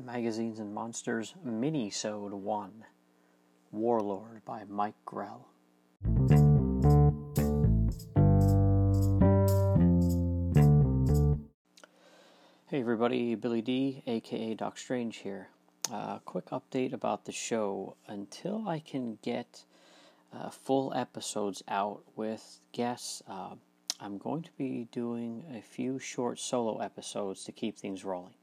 Magazines and Monsters Mini-Sode 1 Warlord by Mike Grell. Hey everybody, Billy D, aka Doc Strange here. Uh, quick update about the show. Until I can get uh, full episodes out with guests, uh, I'm going to be doing a few short solo episodes to keep things rolling.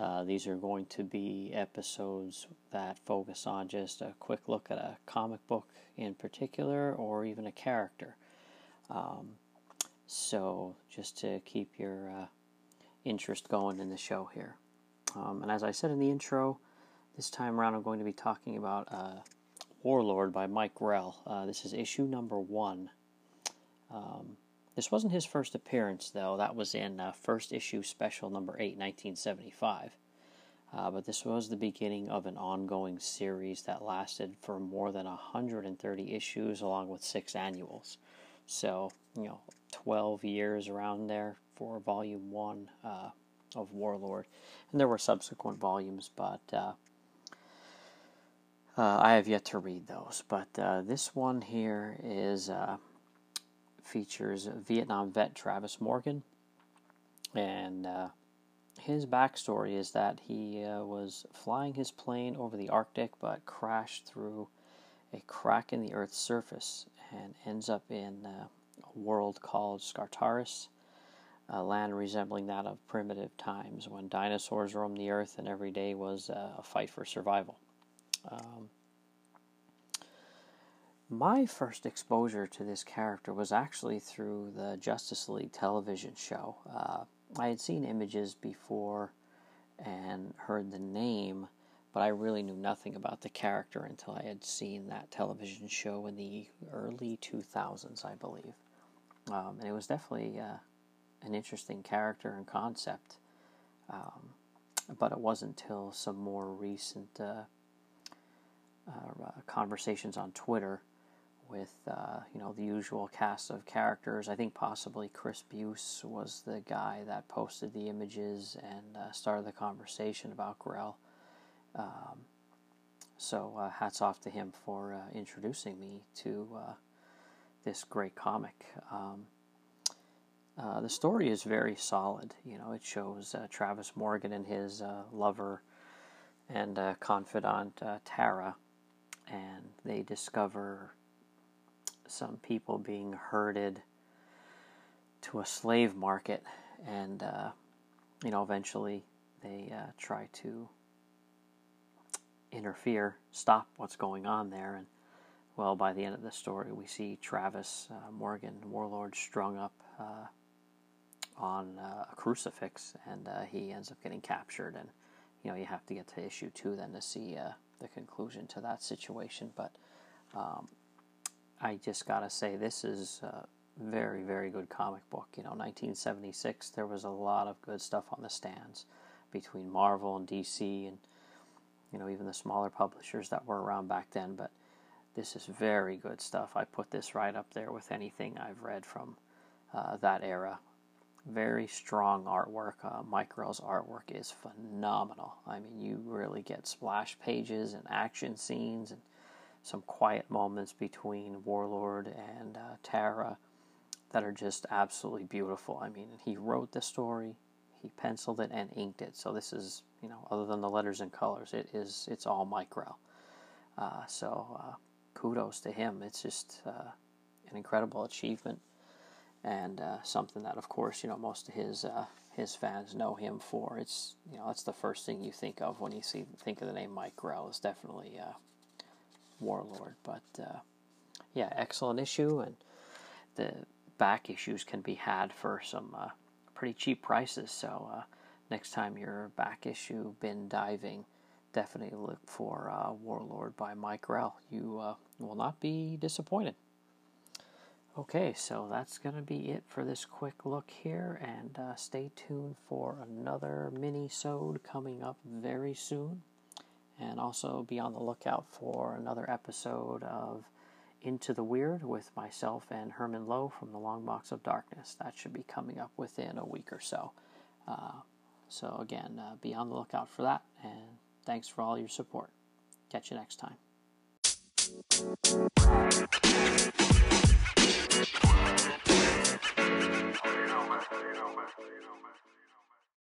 Uh, these are going to be episodes that focus on just a quick look at a comic book in particular or even a character. Um, so, just to keep your uh, interest going in the show here. Um, and as I said in the intro, this time around I'm going to be talking about uh, Warlord by Mike Grell. Uh, this is issue number one. Um, this wasn't his first appearance, though. That was in uh, first issue special number 8, 1975. Uh, but this was the beginning of an ongoing series that lasted for more than 130 issues, along with six annuals. So, you know, 12 years around there for volume one uh, of Warlord. And there were subsequent volumes, but uh, uh, I have yet to read those. But uh, this one here is features Vietnam vet Travis Morgan, and uh, his backstory is that he uh, was flying his plane over the Arctic but crashed through a crack in the Earth's surface and ends up in uh, a world called Skartaris, a land resembling that of primitive times when dinosaurs roamed the Earth and every day was uh, a fight for survival. Um, my first exposure to this character was actually through the Justice League television show. Uh, I had seen images before and heard the name, but I really knew nothing about the character until I had seen that television show in the early 2000s, I believe. Um, and it was definitely uh, an interesting character and concept. Um, but it wasn't until some more recent uh, uh, conversations on Twitter with uh, you know the usual cast of characters. I think possibly Chris Buse was the guy that posted the images and uh, started the conversation about Grell. Um, so uh, hats off to him for uh, introducing me to uh, this great comic. Um, uh, the story is very solid. You know, it shows Travis Morgan and his lover and confidant Tara, and they discover some people being herded to a slave market, and uh, you know, eventually they uh, try to interfere, stop what's going on there, and well, by the end of the story, we see Travis uh, Morgan, warlord, strung up uh, on uh, a crucifix, and uh, he ends up getting captured, and you know, you have to get to issue two then to see the conclusion to that situation, but. Um, I just gotta say, this is a very, very good comic book. You know, 1976, there was a lot of good stuff on the stands between Marvel and DC, and you know, even the smaller publishers that were around back then. But this is very good stuff. I put this right up there with anything I've read from uh, that era. Very strong artwork. Uh, Mike Grell's artwork is phenomenal. I mean, you really get splash pages and action scenes and some quiet moments between Warlord and uh, Tara that are just absolutely beautiful. I mean, he wrote the story, he penciled it and inked it. So this is, you know, other than the letters and colors, it is it's all Mike. Uh, so uh, kudos to him. It's just uh, an incredible achievement and uh, something that, of course, you know, most of his uh, his fans know him for. It's you know that's the first thing you think of when you see think of the name Mike Grell. Is definitely Warlord. But uh, yeah, excellent issue, and the back issues can be had for some uh, pretty cheap prices. So uh, next time you're back issue bin diving, definitely look for uh, Warlord by Mike Grell. You uh, will not be disappointed. Okay, so that's going to be it for this quick look here, and uh, stay tuned for another mini-sode coming up very soon. And also be on the lookout for another episode of Into the Weird with myself and Herman Lowe from the Long Box of Darkness. That should be coming up within a week or so. Uh, so, again, uh, be on the lookout for that. And thanks for all your support. Catch you next time.